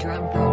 drum roll.